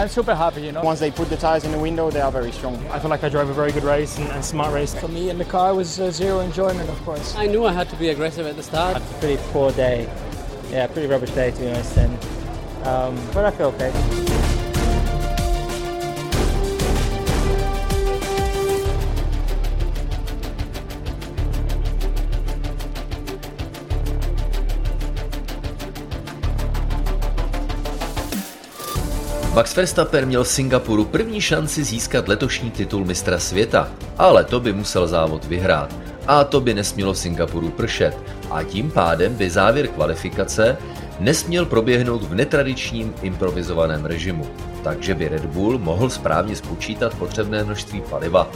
I'm super happy, you know. Once they put the tires in the window, they are very strong. I feel like I drove a very good race and, and smart race. For me in the car was uh, zero enjoyment, of course. I knew I had to be aggressive at the start. A pretty poor day. Yeah, pretty rubbish day to be honest. And, um, but I feel okay. Max Verstappen měl v Singapuru první šanci získat letošní titul mistra světa, ale to by musel závod vyhrát. A to by nesmělo v Singapuru pršet. A tím pádem by závěr kvalifikace nesměl proběhnout v netradičním improvizovaném režimu. Takže by Red Bull mohl správně spočítat potřebné množství paliva.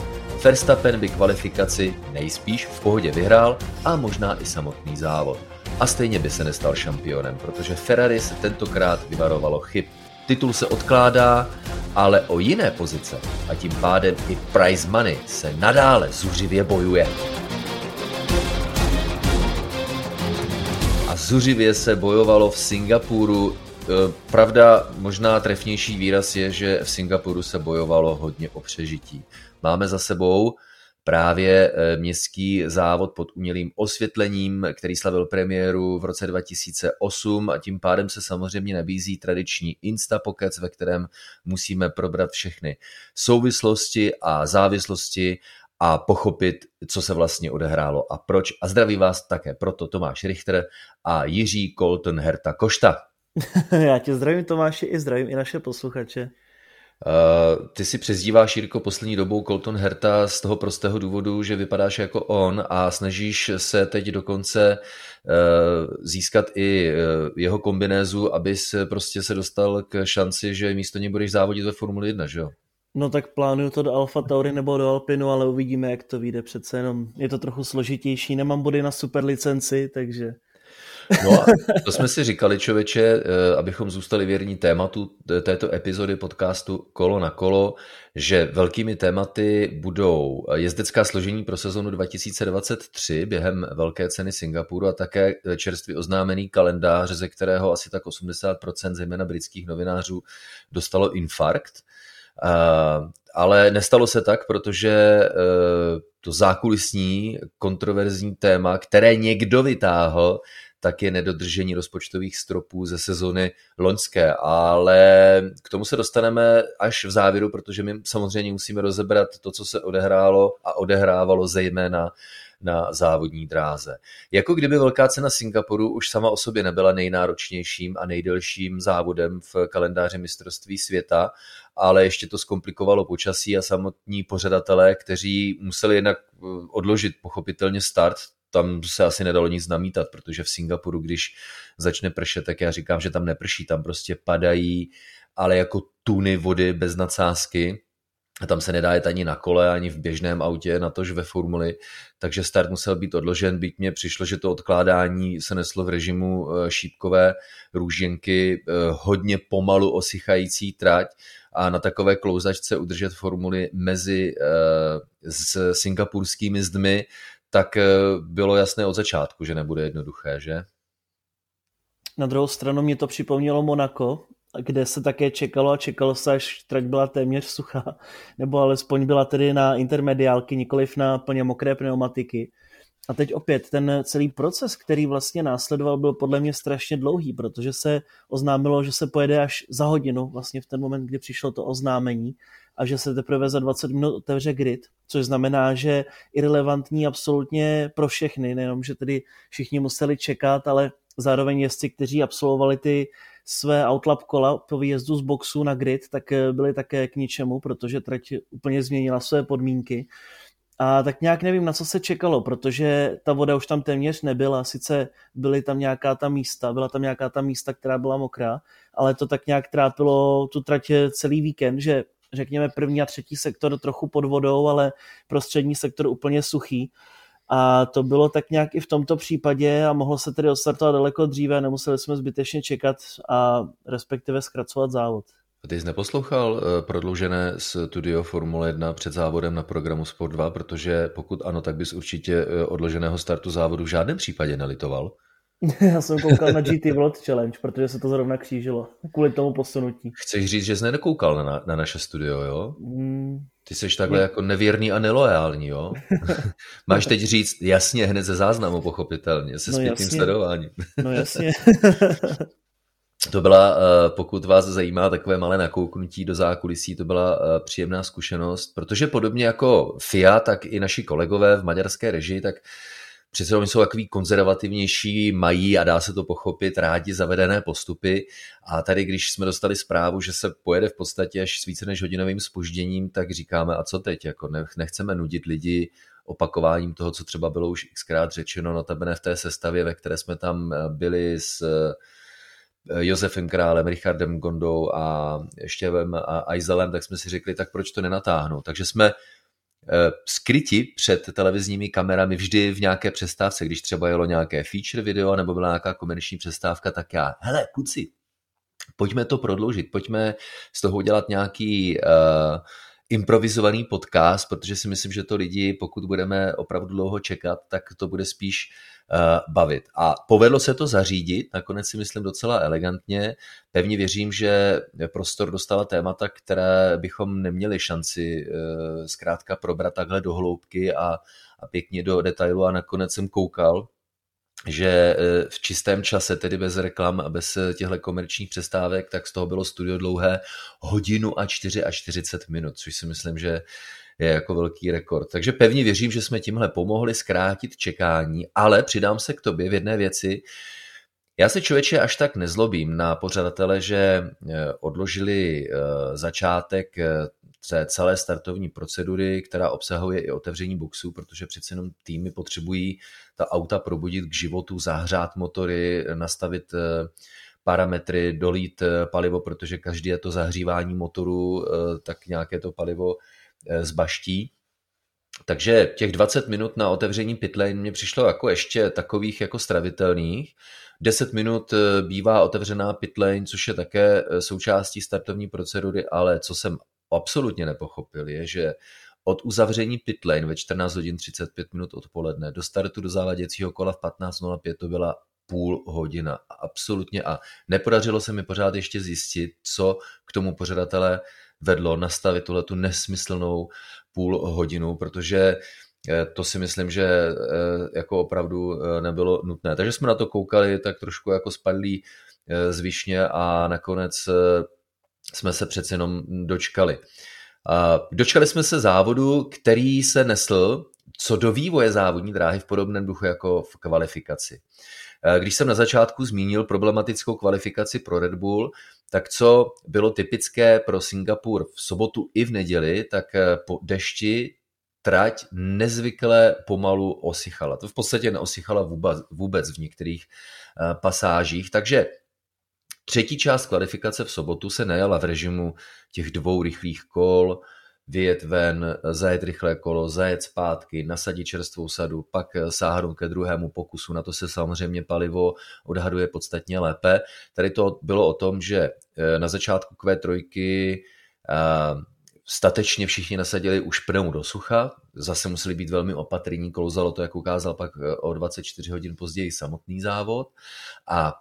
Verstappen by kvalifikaci nejspíš v pohodě vyhrál a možná i samotný závod. A stejně by se nestal šampionem, protože Ferrari se tentokrát vyvarovalo chyb. Titul se odkládá, ale o jiné pozice a tím pádem i prize money se nadále zuřivě bojuje. A zuřivě se bojovalo v Singapuru. E, pravda, možná trefnější výraz je, že v Singapuru se bojovalo hodně o přežití. Máme za sebou právě eh, městský závod pod umělým osvětlením, který slavil premiéru v roce 2008 a tím pádem se samozřejmě nabízí tradiční Instapokec, ve kterém musíme probrat všechny souvislosti a závislosti a pochopit, co se vlastně odehrálo a proč. A zdraví vás také proto Tomáš Richter a Jiří Colton Herta Košta. Já tě zdravím Tomáši i zdravím i naše posluchače. Uh, ty si přezdíváš, Jirko, poslední dobou Colton Herta z toho prostého důvodu, že vypadáš jako on a snažíš se teď dokonce uh, získat i uh, jeho kombinézu, aby se prostě se dostal k šanci, že místo něj budeš závodit ve Formuli 1, že jo? No tak plánuju to do Alfa Tauri nebo do Alpinu, ale uvidíme, jak to vyjde přece jenom. Je to trochu složitější, nemám body na super licenci, takže No a to jsme si říkali, člověče, eh, abychom zůstali věrní tématu této epizody podcastu Kolo na kolo, že velkými tématy budou jezdecká složení pro sezonu 2023 během velké ceny Singapuru a také čerstvě oznámený kalendář, ze kterého asi tak 80% zejména britských novinářů dostalo infarkt. Ale nestalo se tak, protože to zákulisní kontroverzní téma, které někdo vytáhl, tak je nedodržení rozpočtových stropů ze sezony loňské, ale k tomu se dostaneme až v závěru, protože my samozřejmě musíme rozebrat to, co se odehrálo a odehrávalo zejména na závodní dráze. Jako kdyby velká cena Singapuru už sama o sobě nebyla nejnáročnějším a nejdelším závodem v kalendáři mistrovství světa, ale ještě to zkomplikovalo počasí a samotní pořadatelé, kteří museli jednak odložit pochopitelně start tam se asi nedalo nic namítat, protože v Singapuru, když začne pršet, tak já říkám, že tam neprší, tam prostě padají, ale jako tuny vody bez nadsázky, a tam se nedá jet ani na kole, ani v běžném autě, natož ve formuli, takže start musel být odložen, byť mně přišlo, že to odkládání se neslo v režimu eh, šípkové růženky, eh, hodně pomalu osychající trať a na takové klouzačce udržet formuli mezi eh, s singapurskými zdmi, tak eh, bylo jasné od začátku, že nebude jednoduché, že? Na druhou stranu mě to připomnělo Monako, kde se také čekalo a čekalo se, až trať byla téměř suchá, nebo alespoň byla tedy na intermediálky, nikoliv na plně mokré pneumatiky. A teď opět ten celý proces, který vlastně následoval, byl podle mě strašně dlouhý, protože se oznámilo, že se pojede až za hodinu, vlastně v ten moment, kdy přišlo to oznámení a že se teprve za 20 minut otevře grid, což znamená, že irrelevantní absolutně pro všechny, nejenom, že tedy všichni museli čekat, ale zároveň jezdci, kteří absolvovali ty své outlap kola po výjezdu z boxu na grid, tak byli také k ničemu, protože trať úplně změnila své podmínky. A tak nějak nevím, na co se čekalo, protože ta voda už tam téměř nebyla, sice byly tam nějaká ta místa, byla tam nějaká ta místa, která byla mokrá, ale to tak nějak trápilo tu trať celý víkend, že řekněme první a třetí sektor trochu pod vodou, ale prostřední sektor úplně suchý. A to bylo tak nějak i v tomto případě a mohlo se tedy odstartovat daleko dříve, nemuseli jsme zbytečně čekat a respektive zkracovat závod. Ty jsi neposlouchal eh, prodloužené studio Formule 1 před závodem na programu Sport 2, protože pokud ano, tak bys určitě eh, odloženého startu závodu v žádném případě nelitoval? Já jsem koukal na GT World Challenge, protože se to zrovna křížilo, kvůli tomu posunutí. Chceš říct, že jsi nedokoukal na, na naše studio, jo? Mm. Ty jsi takhle jako nevěrný a neloajální, jo? Máš teď říct jasně hned ze záznamu, pochopitelně, se no zpětným sledováním. no jasně. To byla, eh, pokud vás zajímá takové malé nakouknutí do zákulisí, to byla eh, příjemná zkušenost, protože podobně jako FIA, tak i naši kolegové v maďarské režii, tak přece jsou takový konzervativnější, mají a dá se to pochopit rádi zavedené postupy a tady, když jsme dostali zprávu, že se pojede v podstatě až s více než hodinovým spožděním, tak říkáme, a co teď, jako nechceme nudit lidi opakováním toho, co třeba bylo už xkrát řečeno, notabene v té sestavě, ve které jsme tam eh, byli s Eh, Josefem Králem, Richardem Gondou a Štěvem a Aizelem, tak jsme si řekli, tak proč to nenatáhnout. Takže jsme skryti před televizními kamerami vždy v nějaké přestávce, když třeba jelo nějaké feature video nebo byla nějaká komerční přestávka, tak já, hele, kuci, pojďme to prodloužit, pojďme z toho udělat nějaký uh, improvizovaný podcast, protože si myslím, že to lidi, pokud budeme opravdu dlouho čekat, tak to bude spíš uh, bavit. A povedlo se to zařídit, nakonec si myslím docela elegantně. Pevně věřím, že prostor dostala témata, které bychom neměli šanci uh, zkrátka probrat takhle do hloubky a, a pěkně do detailu a nakonec jsem koukal, že eh, v čistém čase, tedy bez reklam a bez těchto komerčních přestávek, tak z toho bylo studio dlouhé hodinu a 4 a 40 minut, což si myslím, že je jako velký rekord. Takže pevně věřím, že jsme tímhle pomohli zkrátit čekání, ale přidám se k tobě v jedné věci. Já se člověče až tak nezlobím na pořadatele, že eh, odložili eh, začátek té celé startovní procedury, která obsahuje i otevření boxů, protože přece jenom týmy potřebují ta auta probudit k životu, zahřát motory, nastavit eh, parametry, dolít eh, palivo, protože každý je to zahřívání motoru, eh, tak nějaké to palivo zbaští. Takže těch 20 minut na otevření pitlane mě přišlo jako ještě takových jako stravitelných. 10 minut bývá otevřená pitlane, což je také součástí startovní procedury, ale co jsem absolutně nepochopil, je, že od uzavření pitlane ve 14 hodin 35 minut odpoledne do startu do závaděcího kola v 15.05 to byla půl hodina. Absolutně a nepodařilo se mi pořád ještě zjistit, co k tomu pořadatele vedlo nastavit tuhle tu nesmyslnou půl hodinu, protože eh, to si myslím, že eh, jako opravdu eh, nebylo nutné. Takže jsme na to koukali tak trošku jako spadlí zvyšně a nakonec jsme se přece jenom dočkali. Dočkali jsme se závodu, který se nesl co do vývoje závodní dráhy v podobném duchu jako v kvalifikaci. Když jsem na začátku zmínil problematickou kvalifikaci pro Red Bull, tak co bylo typické pro Singapur v sobotu i v neděli, tak eh, po dešti trať nezvykle pomalu osychala. To v podstatě neosychala vůbec, vůbec v některých eh, pasážích, takže Třetí část kvalifikace v sobotu se najala v režimu těch dvou rychlých kol, vyjet ven, zajet rychlé kolo, zajet zpátky, nasadit čerstvou sadu, pak sáhnout ke druhému pokusu. Na to se samozřejmě palivo odhaduje podstatně lépe. Tady to bylo o tom, že eh, na začátku Q3 eh, statečně všichni nasadili už pneu do sucha, zase museli být velmi opatrní, klouzalo to, jak ukázal pak eh, o 24 hodin později samotný závod a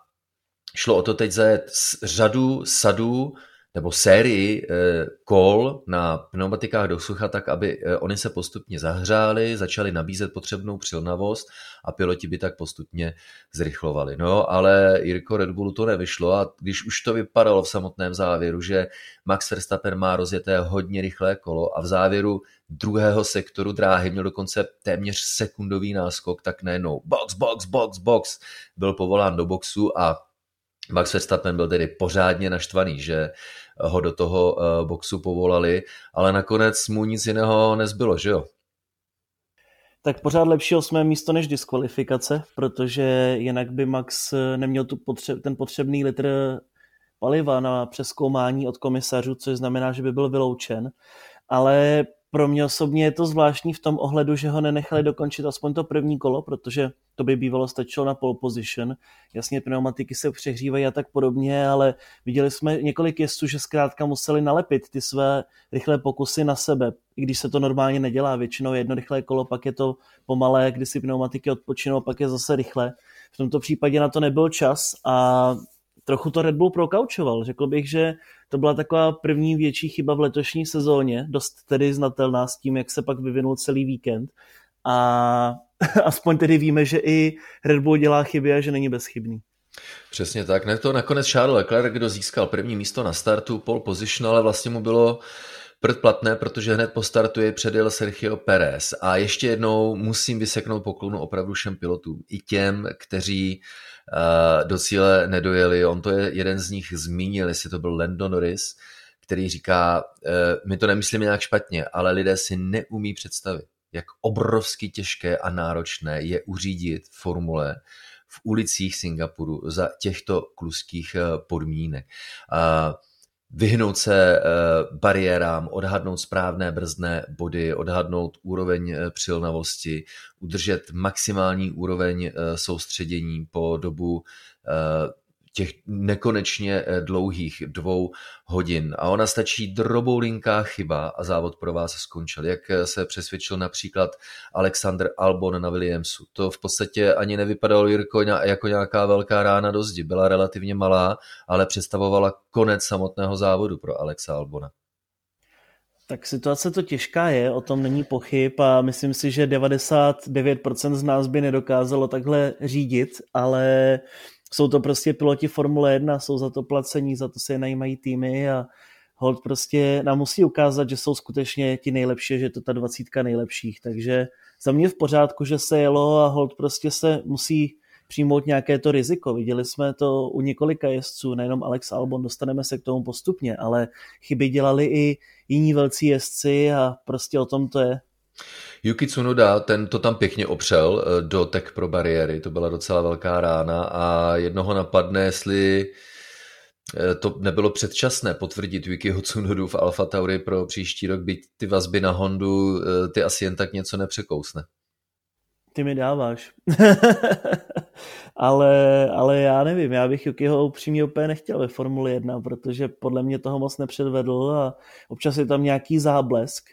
Šlo o to teď zajet řadu sadů nebo sérii eh, kol na pneumatikách do sucha tak, aby eh, oni se postupně zahřáli, začali nabízet potřebnou přilnavost a piloti by tak postupně zrychlovali. No ale Jirko Red Bullu to nevyšlo a když už to vypadalo v samotném závěru, že Max Verstappen má rozjeté hodně rychlé kolo a v závěru druhého sektoru dráhy měl dokonce téměř sekundový náskok, tak najednou box, box, box, box byl povolán do boxu a Max Verstappen byl tedy pořádně naštvaný, že ho do toho eh, boxu povolali, ale nakonec mu nic jiného nezbylo, že jo? Tak pořád lepší osmé místo než diskvalifikace, protože jinak by Max eh, neměl tu potře- ten potřebný litr paliva na přeskoumání od komisařů, což znamená, že by byl vyloučen. Ale pro mě osobně je to zvláštní v tom ohledu, že ho nenechali dokončit aspoň to první kolo, protože to by bývalo stačilo na pole position. Jasně, pneumatiky se přehřívají a tak podobně, ale viděli jsme několik jezdců, že zkrátka museli nalepit ty své rychlé pokusy na sebe, i když se to normálně nedělá. Většinou jedno rychlé kolo, pak je to pomalé, kdy si pneumatiky odpočinou, pak je zase rychle. v tomto případě na to nebyl čas a trochu to Red Bull prokaučoval. Řekl bych, že to byla taková první větší chyba v letošní sezóně, dost tedy znatelná s tím, jak se pak vyvinul celý víkend. A aspoň tedy víme, že i Red Bull dělá chyby a že není bezchybný. Přesně tak. Ne to nakonec Charles Leclerc, kdo získal první místo na startu, pole position, ale vlastně mu bylo platné, protože hned po startu je předjel Sergio Perez. A ještě jednou musím vyseknout poklonu opravdu všem pilotům. I těm, kteří uh, do cíle nedojeli. On to je jeden z nich zmínil, jestli to byl Lando Norris, který říká, uh, my to nemyslíme nějak špatně, ale lidé si neumí představit, jak obrovsky těžké a náročné je uřídit formule v ulicích Singapuru za těchto kluských uh, podmínek. Uh, vyhnout se eh, bariérám, odhadnout správné brzdné body, odhadnout úroveň eh, přilnavosti, udržet maximální úroveň eh, soustředění po dobu těch nekonečně eh, dlouhých dvou hodin. A ona stačí droboulinká chyba a závod pro vás skončil. Jak eh, se přesvědčil například Alexander Albon na Williamsu. To v podstatě ani nevypadalo, Jirko, jako nějaká velká rána do zdi. Byla relativně malá, ale představovala konec samotného závodu pro Alexa Albona. Tak situace to těžká je, o tom není pochyb a myslím si, že 99% z nás by nedokázalo takhle řídit, ale jsou to prostě piloti Formule 1, jsou za to placení, za to se je najímají týmy a hold prostě nám musí ukázat, že jsou skutečně ti nejlepší, že je to ta dvacítka nejlepších, takže za mě v pořádku, že se jelo a hold prostě se musí přijmout nějaké to riziko. Viděli jsme to u několika jezdců, nejenom Alex Albon, dostaneme se k tomu postupně, ale chyby dělali i jiní velcí jezdci a prostě o tom to je. Yuki Tsunoda, ten to tam pěkně opřel eh, do tek pro bariéry, to byla docela velká rána a jednoho napadne, jestli eh, to nebylo předčasné potvrdit Yukiho Tsunodu v Alfa Tauri pro příští rok, byť ty vazby na Hondu, eh, ty asi jen tak něco nepřekousne. Ty mi dáváš. ale, ale já nevím, já bych Yukiho upřímně úplně nechtěl ve Formuli 1, protože podle mě toho moc nepředvedl a občas je tam nějaký záblesk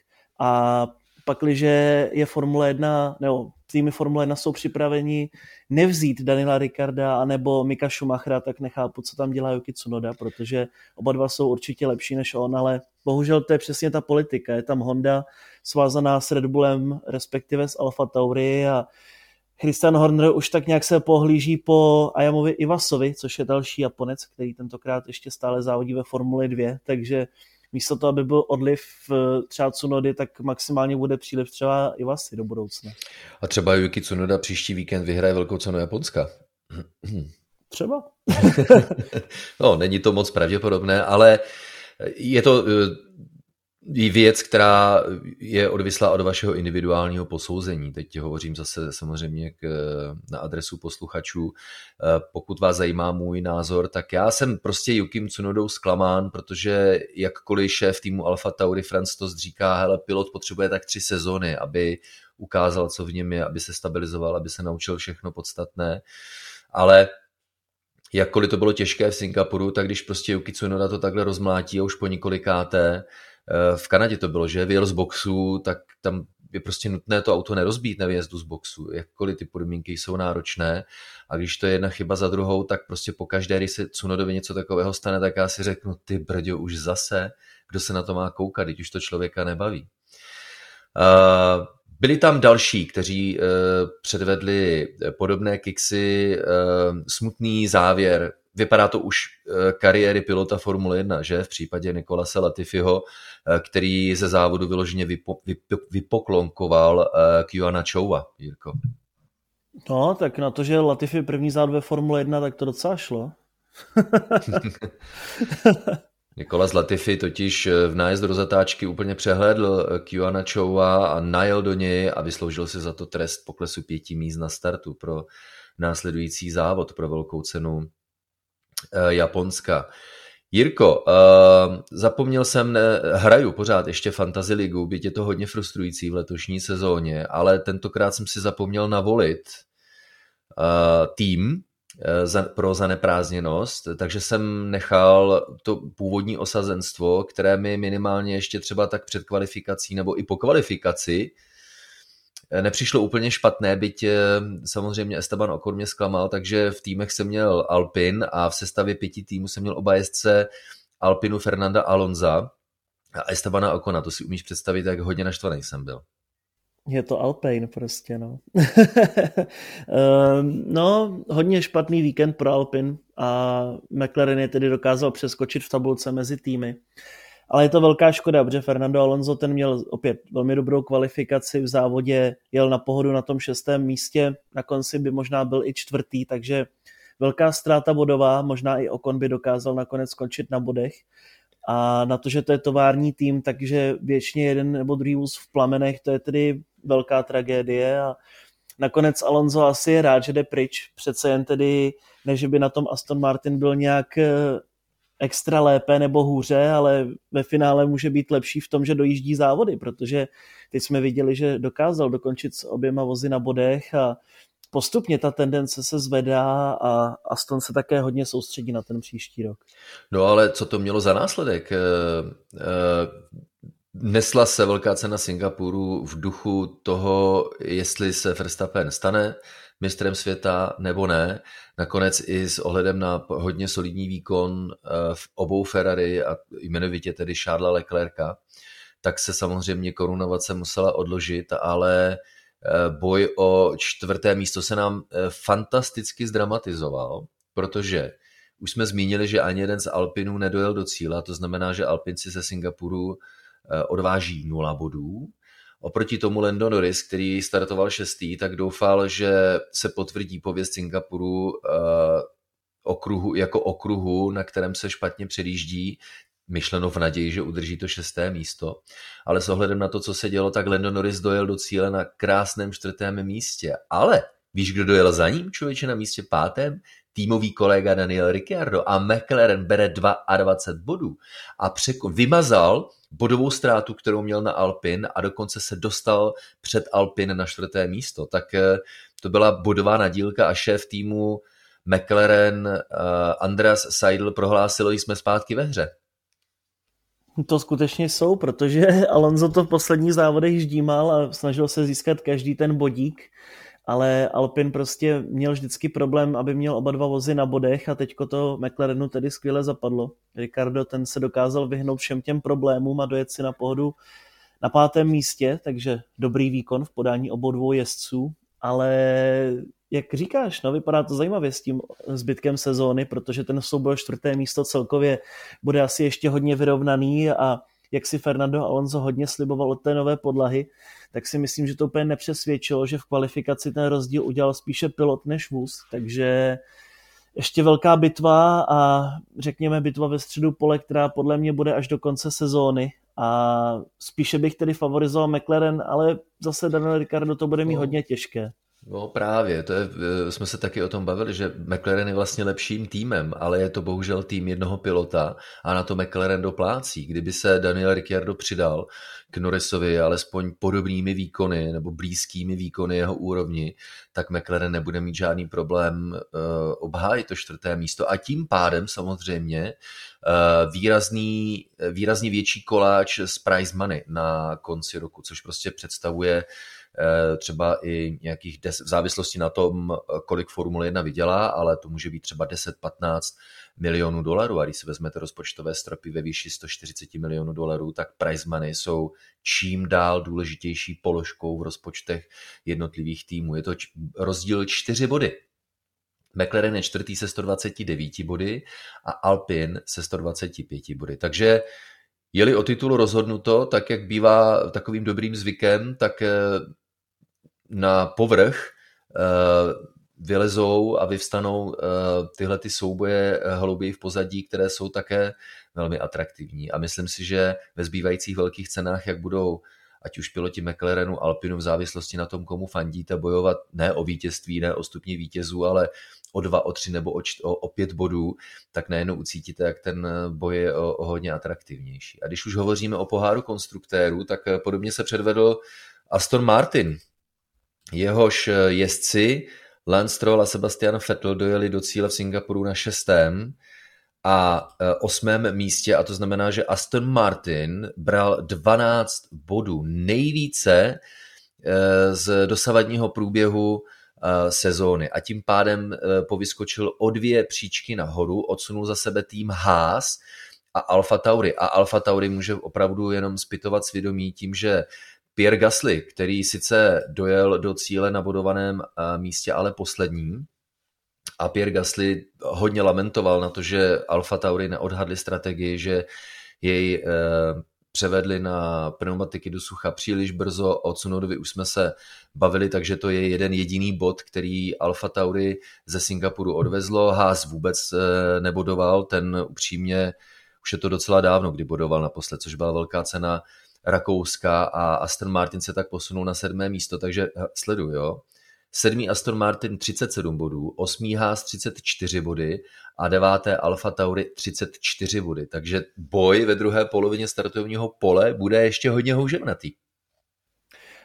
a pakliže je Formule 1, nebo týmy Formule 1 jsou připraveni nevzít Daniela Ricarda anebo Mika Schumachera, tak nechápu, co tam dělá Yuki Tsunoda, protože oba dva jsou určitě lepší než on, ale bohužel to je přesně ta politika. Je tam Honda svázaná s Red Bullem, respektive s Alfa Tauri a Christian Horner už tak nějak se pohlíží po Ayamovi Ivasovi, což je další Japonec, který tentokrát ještě stále závodí ve Formuli 2, takže místo toho, aby byl odliv eh, třeba Tsunody, tak maximálně bude příliv třeba i Vasy do budoucna. A třeba Yuki Tsunoda příští víkend vyhraje velkou cenu Japonska. Třeba. no, není to moc pravděpodobné, ale je to eh, věc, která je odvislá od vašeho individuálního posouzení. Teď hovořím zase samozřejmě k, na adresu posluchačů. Pokud vás zajímá můj názor, tak já jsem prostě Yukim Tsunodou zklamán, protože jakkoliv šéf týmu Alfa Tauri Franz Tost říká, hele, pilot potřebuje tak tři sezony, aby ukázal, co v něm je, aby se stabilizoval, aby se naučil všechno podstatné. Ale jakkoliv to bylo těžké v Singapuru, tak když prostě Yuki Tsunoda to takhle rozmlátí a už po několikáté, v Kanadě to bylo, že vyjel z boxu, tak tam je prostě nutné to auto nerozbít na výjezdu z boxu, jakkoliv ty podmínky jsou náročné a když to je jedna chyba za druhou, tak prostě po každé, když se Cunodovi něco takového stane, tak já si řeknu, ty brďo, už zase, kdo se na to má koukat, když už to člověka nebaví. Uh, byli tam další, kteří uh, předvedli podobné kiksy, uh, smutný závěr vypadá to už eh, kariéry pilota Formule 1, že v případě Nikolase Latifiho, eh, který ze závodu vyloženě vypo, vypo, vypoklonkoval eh, Kjuana Chouva, Jirko. No, tak na to, že Latifi první závod ve Formule 1, tak to docela šlo. Nikolas Latifi totiž v nájezdu do zatáčky úplně přehlédl Kjuana Chouva a najel do něj a vysloužil si za to trest poklesu pěti míst na startu pro následující závod pro velkou cenu Eh, Japonska. Jirko, zapomněl jsem, hraju pořád ještě Fantasy Ligu, byť je to hodně frustrující v letošní sezóně, ale tentokrát jsem si zapomněl navolit tým za, pro zaneprázdněnost, takže jsem nechal to původní osazenstvo, které mi minimálně ještě třeba tak před kvalifikací nebo i po kvalifikaci nepřišlo úplně špatné, byť samozřejmě Esteban Okor mě zklamal, takže v týmech jsem měl Alpin a v sestavě pěti týmů jsem měl oba jezdce Alpinu Fernanda Alonza a Estebana Okona. To si umíš představit, jak hodně naštvaný jsem byl. Je to Alpine prostě, no. Ehm, no, hodně špatný víkend pro Alpin a McLaren je tedy dokázal přeskočit v tabulce mezi týmy. Ale je to velká škoda, protože Fernando Alonso ten měl opět velmi dobrou kvalifikaci v závodě, jel na pohodu na tom šestém místě, na konci by možná byl i čtvrtý, takže velká ztráta bodová, možná i Okon by dokázal nakonec skončit na bodech. A na to, že to je tovární tým, takže většině jeden nebo druhý vůz v plamenech, to je tedy velká tragédie a nakonec Alonso asi je rád, že jde pryč, přece jen tedy, než by na tom Aston Martin byl nějak eh, extra lépe nebo hůře, ale ve finále může být lepší v tom, že dojíždí závody, protože teď jsme viděli, že dokázal dokončit s oběma vozy na bodech a postupně ta tendence se zvedá a Aston se také hodně soustředí na ten příští rok. No ale co to mělo za následek? Nesla se velká cena Singapuru v duchu toho, jestli se Verstappen stane mistrem světa nebo ne. Nakonec i s ohledem na hodně solidní výkon eh, v obou Ferrari a jmenovitě tedy Charlesa Leclerca, tak se samozřejmě korunovace musela odložit, ale eh, boj o čtvrté místo se nám eh, fantasticky zdramatizoval, protože už jsme zmínili, že ani jeden z Alpinů nedojel do cíla, to znamená, že Alpinci ze Singapuru odváží nula bodů Oproti tomu Lando Norris, který startoval šestý, tak doufal, že se potvrdí pověst Singapuru uh, okruhu, jako okruhu, na kterém se špatně předjíždí, myšleno v naději, že udrží to šesté místo. Ale s ohledem na to, co se dělo, tak Lando Norris dojel do cíle na krásném čtvrtém místě. Ale víš, kdo dojel za ním, člověče, na místě pátém? Týmový kolega Daniel Ricciardo a McLaren bere 22 bodů a překon, vymazal bodovou ztrátu, kterou měl na Alpin a dokonce se dostal před Alpin na čtvrté místo. Tak eh, to byla bodová nadílka a šéf týmu McLaren uh, Andreas Seidel prohlásil, že jsme zpátky ve hře. To skutečně jsou, protože Alonso to v posledních závodech ždímal a snažil se získat každý ten bodík ale Alpin prostě měl vždycky problém, aby měl oba dva vozy na bodech a teďko to McLarenu tedy skvěle zapadlo. Ricardo ten se dokázal vyhnout všem těm problémům a dojet si na pohodu na pátém místě, takže dobrý výkon v podání obou dvou jezdců, ale jak říkáš, no, vypadá to zajímavě s tím zbytkem sezóny, protože ten souboj čtvrté místo celkově bude asi ještě hodně vyrovnaný a jak si Fernando Alonso hodně sliboval od té nové podlahy, tak si myslím, že to úplně nepřesvědčilo, že v kvalifikaci ten rozdíl udělal spíše pilot než vůz, takže ještě velká bitva a řekněme bitva ve středu pole, která podle mě bude až do konce sezóny a spíše bych tedy favorizoval McLaren, ale zase Daniel Ricardo to bude mít no. hodně těžké. No právě, to je, eh, jsme se taky o tom bavili, že McLaren je vlastně lepším týmem, ale je to bohužel tým jednoho pilota a na to McLaren doplácí. Kdyby se Daniel Ricciardo přidal k Norrisovi alespoň podobnými výkony nebo blízkými výkony jeho úrovni, tak McLaren nebude mít žádný problém uh, obhájit to čtvrté místo a tím pádem samozřejmě uh, výrazný, výrazně větší koláč z prize money na konci roku, což prostě představuje uh, třeba i nějakých des, v závislosti na tom, kolik Formule 1 vydělá, ale to může být třeba 10-15 milionů dolarů a když si vezmete rozpočtové stropy ve výši 140 milionů dolarů, tak prize money jsou čím dál důležitější položkou v rozpočtech jednotlivých týmů. Je to rozdíl 4 body. McLaren je čtvrtý se 129 body a Alpine se 125 body. Takže je-li o titulu rozhodnuto, tak jak bývá takovým dobrým zvykem, tak eh, na povrch eh, vylezou a vyvstanou eh, tyhle ty souboje hlouběji v pozadí, které jsou také velmi atraktivní. A myslím si, že ve zbývajících velkých cenách, jak budou ať už piloti McLarenu, Alpinu v závislosti na tom, komu fandíte, bojovat ne o vítězství, ne o stupni vítězů, ale o dva, o tři nebo o, č- o, o pět bodů, tak najednou ucítíte, jak ten boj je o, o hodně atraktivnější. A když už hovoříme o poháru konstruktérů, tak podobně se předvedl Aston Martin, Jehož eh, jezdci Lance Stroll a Sebastian Vettel dojeli do cíle v Singapuru na šestém a eh, osmém místě. A to znamená, že Aston Martin bral 12 bodů, nejvíce z dosavadního průběhu sezóny. A tím pádem povyskočil o dvě příčky nahoru, odsunul za sebe tým Haas a Alfa Tauri. A Alfa Tauri může opravdu jenom spytovat svědomí tím, že Pierre Gasly, který sice dojel do cíle na bodovaném místě, ale poslední, a Pierre Gasly hodně lamentoval na to, že Alfa Tauri neodhadli strategii, že jej převedli na pneumatiky do sucha příliš brzo, o Cunodovi už jsme se bavili, takže to je jeden jediný bod, který Alfa Tauri ze Singapuru odvezlo. Haas vůbec eh, nebodoval, ten upřímně, už je to docela dávno, kdy bodoval naposled, což byla velká cena Rakouska a Aston Martin se tak posunul na sedmé místo, takže sleduj, jo. Sedmý Aston Martin 37 bodů, osmý Haas 34 body a deváté Alfa Tauri 34 body. Takže boj ve druhé polovině startovního pole bude ještě hodně houževnatý.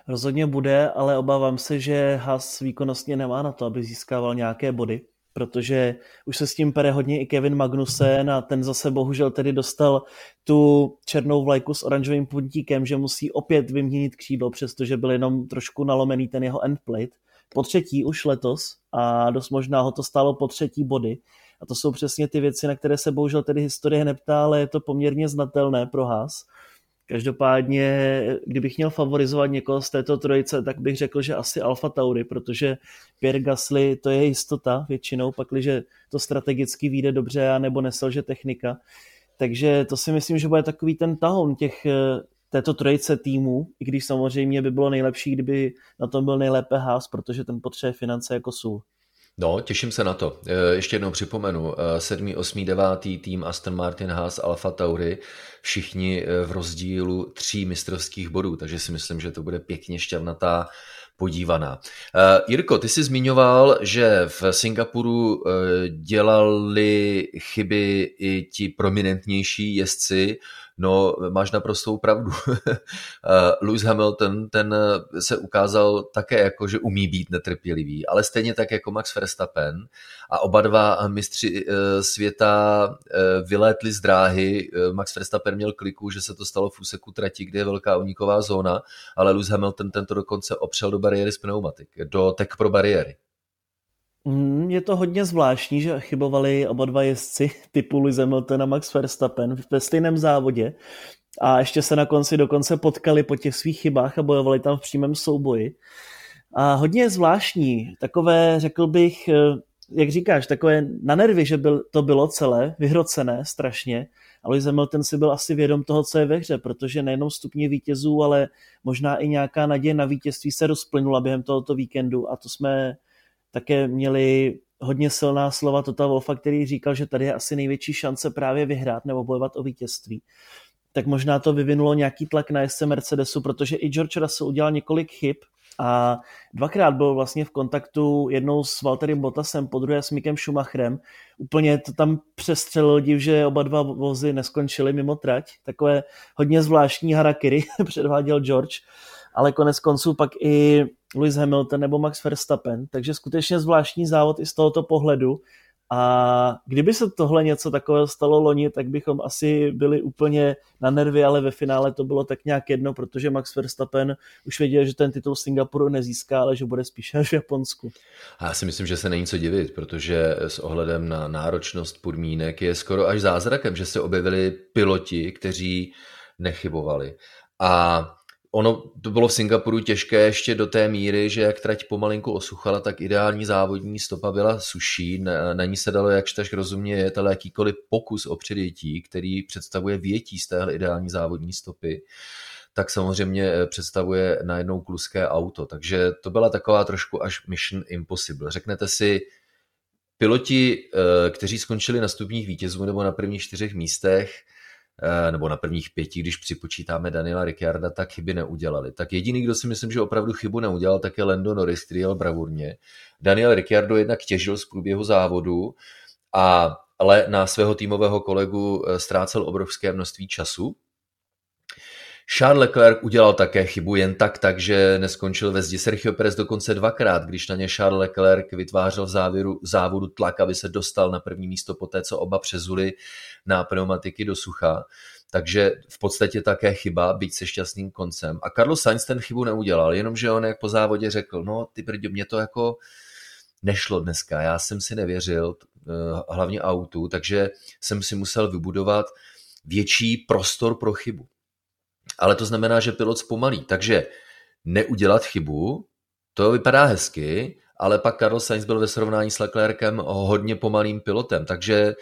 Rozhodně bude, ale obávám se, že Haas výkonnostně nemá na to, aby získával nějaké body, protože už se s tím pere hodně i Kevin Magnussen a ten zase bohužel tedy dostal tu černou vlajku s oranžovým puntíkem, že musí opět vyměnit křídlo, přestože byl jenom trošku nalomený ten jeho endplate po třetí už letos a dost možná ho to stálo po třetí body. A to jsou přesně ty věci, na které se bohužel tedy historie neptá, ale je to poměrně znatelné pro Haas. Každopádně, kdybych měl favorizovat někoho z této trojice, tak bych řekl, že asi Alfa Tauri, protože Pierre Gasly to je jistota většinou, pakliže to strategicky vyjde dobře a nebo neselže technika. Takže to si myslím, že bude takový ten tahoun těch této trojice týmů, i když samozřejmě by bylo nejlepší, kdyby na tom byl nejlépe Haas, protože ten potřebuje finance jako sůl. No, těším se na to. E, ještě jednou připomenu, 7., 8., 9. tým Aston Martin, Haas, Alfa Tauri, všichni e, v rozdílu tří mistrovských bodů, takže si myslím, že to bude pěkně šťavnatá podívaná. Uh, Jirko, ty jsi zmiňoval, že v Singapuru dělali chyby i ti prominentnější jezdci, No, máš naprostou pravdu. Eh, Lewis Hamilton, ten eh, se ukázal také jako, že umí být netrpělivý, ale stejně tak jako Max Verstappen a oba dva mistři eh, světa vylétli z dráhy. Max Verstappen měl kliku, že se to stalo v úseku trati, kde je velká uniková zóna, ale Lewis Hamilton tento dokonce opřel do bariéry z pneumatik, do tek pro bariéry. Mm, je to hodně zvláštní, že chybovali oba dva jezdci typu Lewis Hamilton a Max Verstappen ve stejném závodě a ještě se na konci dokonce potkali po těch svých chybách a bojovali tam v přímém souboji. A hodně zvláštní, takové, řekl bych, eh, jak říkáš, takové na nervy, že byl, to bylo celé, vyhrocené strašně. A Lewis Hamilton si byl asi vědom toho, co je ve hře, protože nejenom stupně vítězů, ale možná i nějaká naděje na vítězství se rozplynula během tohoto víkendu a to jsme také měli hodně silná slova Tota Wolfa, který říkal, že tady je asi největší šance právě vyhrát nebo bojovat o vítězství. Tak možná to vyvinulo nějaký tlak na jezdce Mercedesu, protože i George Russell udělal několik chyb a dvakrát byl vlastně v kontaktu jednou s Valtterem Bottasem, po druhé s Mikem Schumacherem. Úplně to tam přestřelil div, že oba dva vozy neskončily mimo trať. Takové hodně zvláštní harakiri předváděl George ale konec konců pak i Lewis Hamilton nebo Max Verstappen, takže skutečně zvláštní závod i z tohoto pohledu. A kdyby se tohle něco takového stalo loni, tak bychom asi byli úplně na nervy, ale ve finále to bylo tak nějak jedno, protože Max Verstappen už věděl, že ten titul Singapuru nezíská, ale že bude spíše až v Japonsku. A já si myslím, že se není co divit, protože s ohledem na náročnost podmínek je skoro až zázrakem, že se objevili piloti, kteří nechybovali. A ono to bylo v Singapuru těžké ještě do té míry, že jak trať pomalinku osuchala, tak ideální závodní stopa byla suší, na, ní se dalo jakž tak rozumně jet, ale jakýkoliv pokus o předjetí, který představuje větí z téhle ideální závodní stopy, tak samozřejmě eh, představuje najednou kluské auto. Takže to byla taková trošku až mission impossible. Řeknete si, piloti, eh, kteří skončili na stupních vítězů nebo na prvních čtyřech místech, nebo na prvních pěti, když připočítáme Daniela Ricciarda, tak chyby neudělali. Tak jediný, kdo si myslím, že opravdu chybu neudělal, tak je Lando Norris, který jel bravurně. Daniel Ricciardo jednak těžil z průběhu závodu, a, ale na svého týmového kolegu eh, ztrácel obrovské množství času. Charles Leclerc udělal také chybu jen tak, takže neskončil ve zdi. Sergio Perez dokonce dvakrát, když na ně Charles Leclerc vytvářel v závěru, závodu tlak, aby se dostal na první místo po té, co oba přezuli na pneumatiky do sucha. Takže v podstatě také chyba, být se šťastným koncem. A Carlos Sainz ten chybu neudělal, jenomže on jak po závodě řekl, no ty brdě, mě to jako nešlo dneska, já jsem si nevěřil, eh, hlavně autu, takže jsem si musel vybudovat větší prostor pro chybu. Ale to znamená, že pilot zpomalí, takže neudělat chybu, to vypadá hezky, ale pak Carlos Sainz byl ve srovnání s Leclercem hodně pomalým pilotem, takže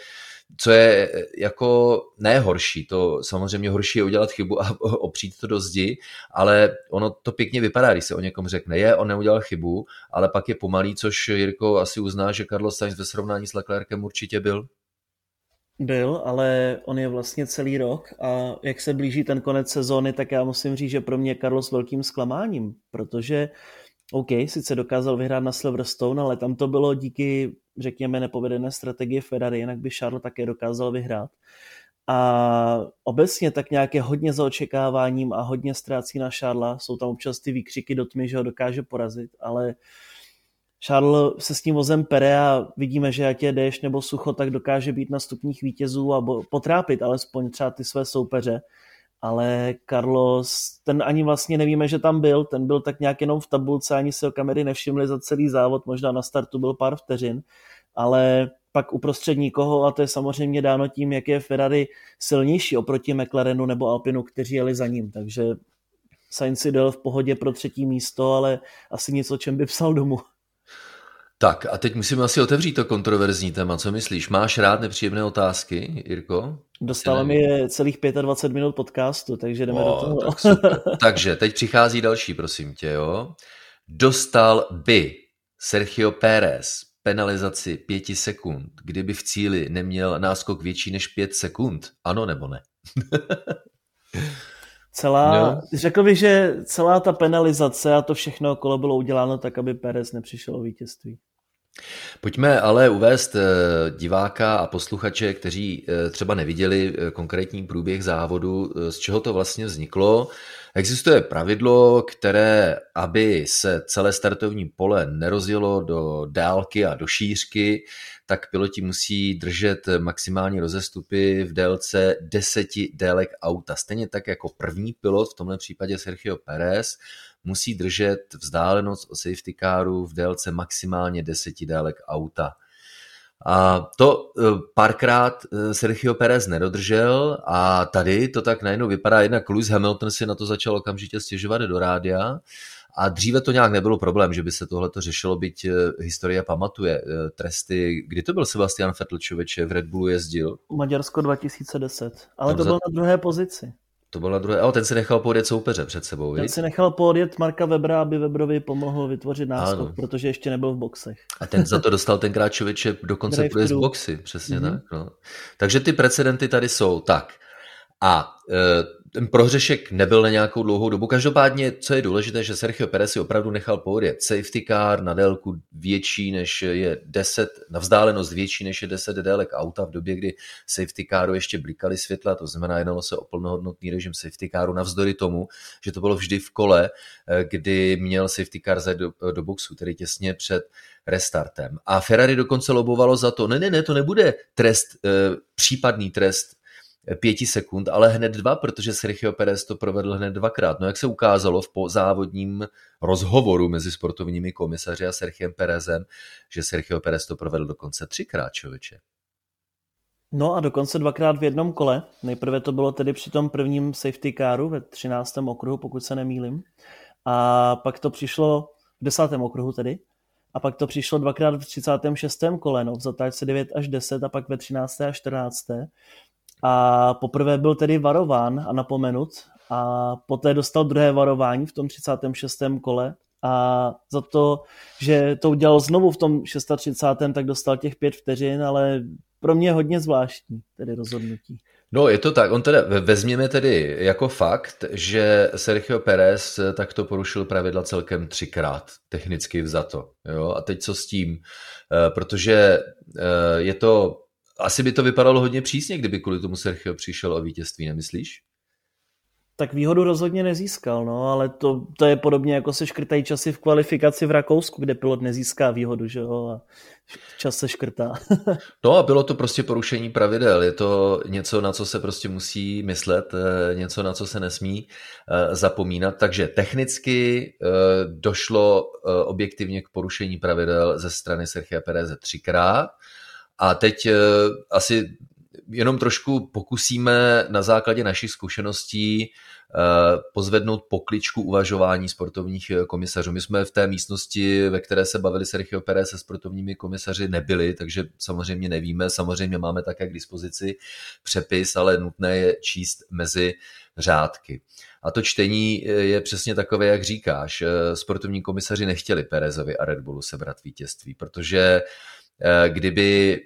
co je eh, jako nejhorší, to samozřejmě horší je udělat chybu a opřít to do zdi, ale ono to pěkně vypadá, když se o někom řekne, je, on neudělal chybu, ale pak je pomalý, což Jirko asi uzná, že Carlos Sainz ve srovnání s Leclercem určitě byl. Byl, ale on je vlastně celý rok a jak se blíží ten konec sezóny, tak já musím říct, že pro mě je Carlos velkým zklamáním, protože OK, sice dokázal vyhrát na Silverstone, ale tam to bylo díky řekněme, nepovedené strategie Ferrari, jinak by Charles také dokázal vyhrát. A obecně tak nějaké hodně za očekáváním a hodně ztrácí na Charlesa. Jsou tam občas ty výkřiky do tmy, že ho dokáže porazit, ale Charles se s tím vozem pere a vidíme, že ať je déšť nebo sucho, tak dokáže být na stupních vítězů a potrápit alespoň třeba ty své soupeře. Ale Carlos, ten ani vlastně nevíme, že tam byl, ten byl tak nějak jenom v tabulce, ani se o kamery nevšimli za celý závod, možná na startu byl pár vteřin, ale pak uprostřed nikoho a to je samozřejmě dáno tím, jak je Ferrari silnější oproti McLarenu nebo Alpinu, kteří jeli za ním, takže Sainz si dal v pohodě pro třetí místo, ale asi nic, o čem by psal domů. Tak a teď musíme asi otevřít to kontroverzní téma. Co myslíš? Máš rád nepříjemné otázky, Jirko? Dostáváme je celých 25 minut podcastu, takže jdeme o, do toho. Tak takže teď přichází další, prosím tě. Jo? Dostal by Sergio Pérez penalizaci pěti sekund, kdyby v cíli neměl náskok větší než pět sekund? Ano nebo ne? Celá, no. řekl bych, že celá ta penalizace a to všechno okolo bylo uděláno tak, aby Pérez nepřišel o vítězství. Pojďme ale uvést eh, diváka a posluchače, kteří eh, třeba neviděli eh, konkrétní průběh závodu, z čeho to vlastně vzniklo. Existuje pravidlo, které, aby se celé startovní pole nerozjelo do dálky a do šířky, tak piloti musí držet maximální rozestupy v délce deseti délek auta. Stejně tak jako první pilot, v tomhle případě Sergio Perez, musí držet vzdálenost od safety caru v délce maximálně deseti délek auta. A to e, párkrát e, Sergio Perez nedodržel a tady to tak najednou vypadá, jednak Lewis Hamilton si na to začal okamžitě stěžovat do rádia a dříve to nějak nebylo problém, že by se tohle řešilo, byť e, historie pamatuje tresty. Kdy to byl Sebastian Vettel člověče, v Red Bullu jezdil? Maďarsko 2010, ale no, to bylo za... na druhé pozici. To bylo na druhé, ale ten si nechal podjet soupeře před sebou, Ten viď? si nechal podjet Marka Webera, aby Webrovi pomohl vytvořit náskok, ano. protože ještě nebyl v boxech. A ten za to dostal tenkrát člověče dokonce průjezd z boxy, přesně mm-hmm. tak. No. Takže ty precedenty tady jsou. Tak. A e, ten prohřešek nebyl na nějakou dlouhou dobu. Každopádně, co je důležité, že Sergio Perez si opravdu nechal pohodjet safety car na délku větší než je 10, na vzdálenost větší než je 10 délek auta v době, kdy safety caru ještě blikaly světla, to znamená, jednalo se o plnohodnotný režim safety caru, navzdory tomu, že to bylo vždy v kole, eh, kdy měl safety car zajít do, do boxu, tedy těsně před restartem. A Ferrari dokonce lobovalo za to, ne, ne, ne, to nebude trest, eh, případný trest pěti sekund, ale hned dva, protože Sergio Perez to provedl hned dvakrát. No jak se ukázalo v závodním rozhovoru mezi sportovními komisaři a Sergiem Perezem, že Sergio Perez to provedl dokonce třikrát, člověče. No a dokonce dvakrát v jednom kole. Nejprve to bylo tedy při tom prvním safety caru ve 13. okruhu, pokud se nemýlim. A pak to přišlo v 10. okruhu tedy. A pak to přišlo dvakrát v 36. kole, no, v zatáčce 9 až 10 a pak ve 13. a 14. A poprvé byl tedy varován a napomenut a poté dostal druhé varování v tom 36. kole a za to, že to udělal znovu v tom 36. tak dostal těch pět vteřin, ale pro mě hodně zvláštní tedy rozhodnutí. No, je to tak. On teda, vezměme tedy jako fakt, že Sergio Perez takto porušil pravidla celkem třikrát, technicky vzato. Jo? A teď co s tím? Eh, protože eh, je to asi by to vypadalo hodně přísně, kdyby kvůli tomu Sergio přišel o vítězství, nemyslíš? Tak výhodu rozhodně nezískal, no, ale to, to je podobně jako se škrtají časy v kvalifikaci v Rakousku, kde pilot nezíská výhodu, že jo, a čas se škrtá. no a bylo to prostě porušení pravidel, je to něco, na co se prostě musí myslet, eh, něco, na co se nesmí eh, zapomínat, takže technicky eh, došlo objektivně k porušení pravidel ze strany Sergio Pereze třikrát a teď asi jenom trošku pokusíme na základě našich zkušeností eh, pozvednout pokličku uvažování sportovních eh, komisařů. My jsme v té místnosti, ve které se bavili Sergio Pérez se sportovními komisaři, nebyli, takže samozřejmě nevíme. Samozřejmě máme také k dispozici přepis, ale nutné je číst mezi řádky. A to čtení eh, je přesně takové, jak říkáš. Sportovní komisaři nechtěli Pérezovi a Red Bullu sebrat vítězství, protože kdyby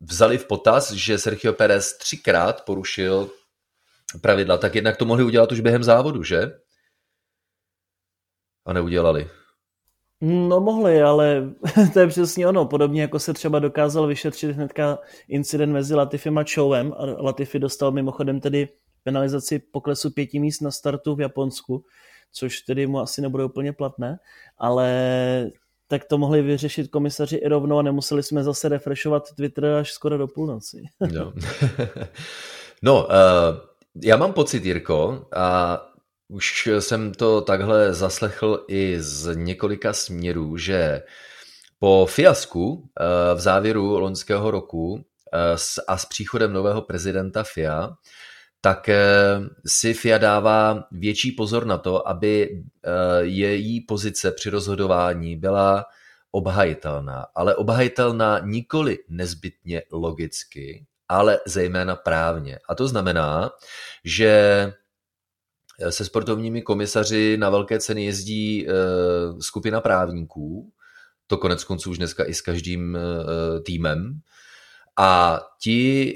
vzali v potaz, že Sergio Perez třikrát porušil pravidla, tak jednak to mohli udělat už během závodu, že? A neudělali. No mohli, ale to je přesně ono. Podobně jako se třeba dokázal vyšetřit hnedka incident mezi Latifem a Chouem a Latifi dostal mimochodem tedy penalizaci poklesu pěti míst na startu v Japonsku, což tedy mu asi nebude úplně platné, ale tak to mohli vyřešit komisaři i rovnou a nemuseli jsme zase refreshovat Twitter až skoro do půlnoci. no, no uh, já mám pocit, Jirko, a už jsem to takhle zaslechl i z několika směrů, že po fiasku uh, v závěru loňského roku uh, a s příchodem nového prezidenta FIA tak eh, si FIA dává větší pozor na to, aby eh, její pozice při rozhodování byla obhajitelná, ale obhajitelná nikoli nezbytně logicky, ale zejména právně. A to znamená, že eh, se sportovními komisaři na velké ceny jezdí skupina právníků, to konec konců už dneska i s každým týmem, a ti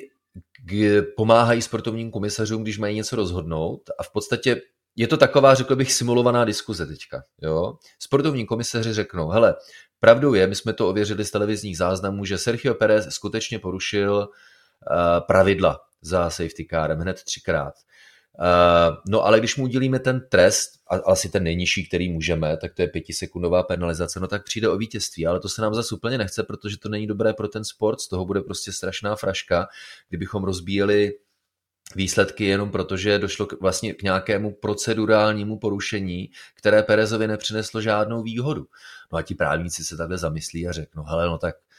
pomáhají sportovním komisařům, když mají něco rozhodnout a v podstatě je to taková, řekl bych, simulovaná diskuze teďka. Jo? Sportovní komisaři řeknou, hele, pravdou je, my jsme to ověřili z televizních záznamů, že Sergio Perez skutečně porušil uh, pravidla za safety carem hned třikrát. Uh, no ale když mu udělíme ten trest, a asi ten nejnižší, který můžeme, tak to je pětisekundová penalizace, no tak přijde o vítězství, ale to se nám zase úplně nechce, protože to není dobré pro ten sport, z toho bude prostě strašná fraška, kdybychom rozbíjeli výsledky jenom proto, že došlo k, vlastně k nějakému procedurálnímu porušení, které Perezovi nepřineslo žádnou výhodu. No a ti právníci se takhle zamyslí a řeknou, hele, no tak Eh,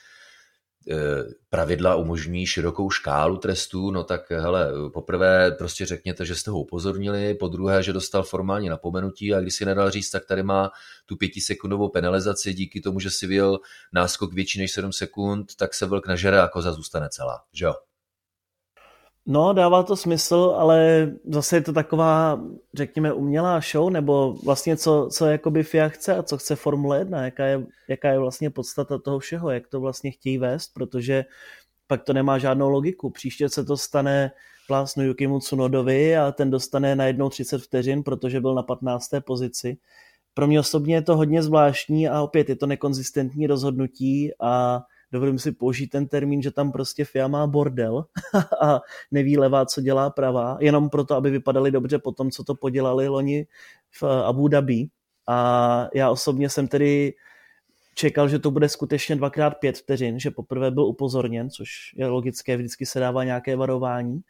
pravidla umožňují širokou škálu trestů, no tak hele, poprvé prostě řekněte, že jste ho upozornili, po druhé, že dostal formální napomenutí a když si nedal říct, tak tady má tu pětisekundovou penalizaci díky tomu, že si vyjel náskok větší než 7 sekund, tak se vlk nažere a koza zůstane celá, že jo? No, dává to smysl, ale zase je to taková, řekněme, umělá show, nebo vlastně co, co jakoby FIA chce a co chce Formule 1, jaká je, jaká je vlastně podstata toho všeho, jak to vlastně chtějí vést, protože pak to nemá žádnou logiku. Příště se to stane plásnu Yukimu Tsunodovi a ten dostane na jednou 30 vteřin, protože byl na 15. pozici. Pro mě osobně je to hodně zvláštní a opět je to nekonzistentní rozhodnutí a dovolím si použít ten termín, že tam prostě FIA má bordel a neví levá, co dělá pravá, jenom proto, aby vypadali dobře po tom, co to podělali loni v Abu Dhabi. A já osobně jsem tedy čekal, že to bude skutečně dvakrát pět vteřin, že poprvé byl upozorněn, což je logické, vždycky se dává nějaké varování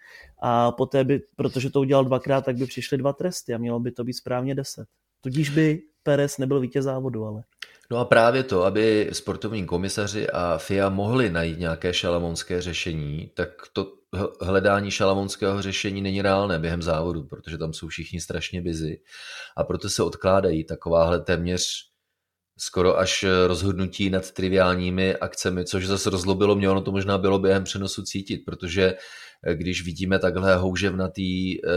a poté by, protože to udělal dvakrát, tak by přišly dva tresty a mělo by to být správně deset. Tudíž by Perez nebyl vítěz závodu, ale. No a právě to, aby sportovní komisaři a FIA mohli najít nějaké šalamonské řešení, tak to hledání šalamonského řešení není reálné během závodu, protože tam jsou všichni strašně busy. A proto se odkládají takováhle téměř skoro až rozhodnutí nad triviálními akcemi, což zase rozlobilo mě, ono to možná bylo během přenosu cítit, protože když vidíme takhle houževnatý eh,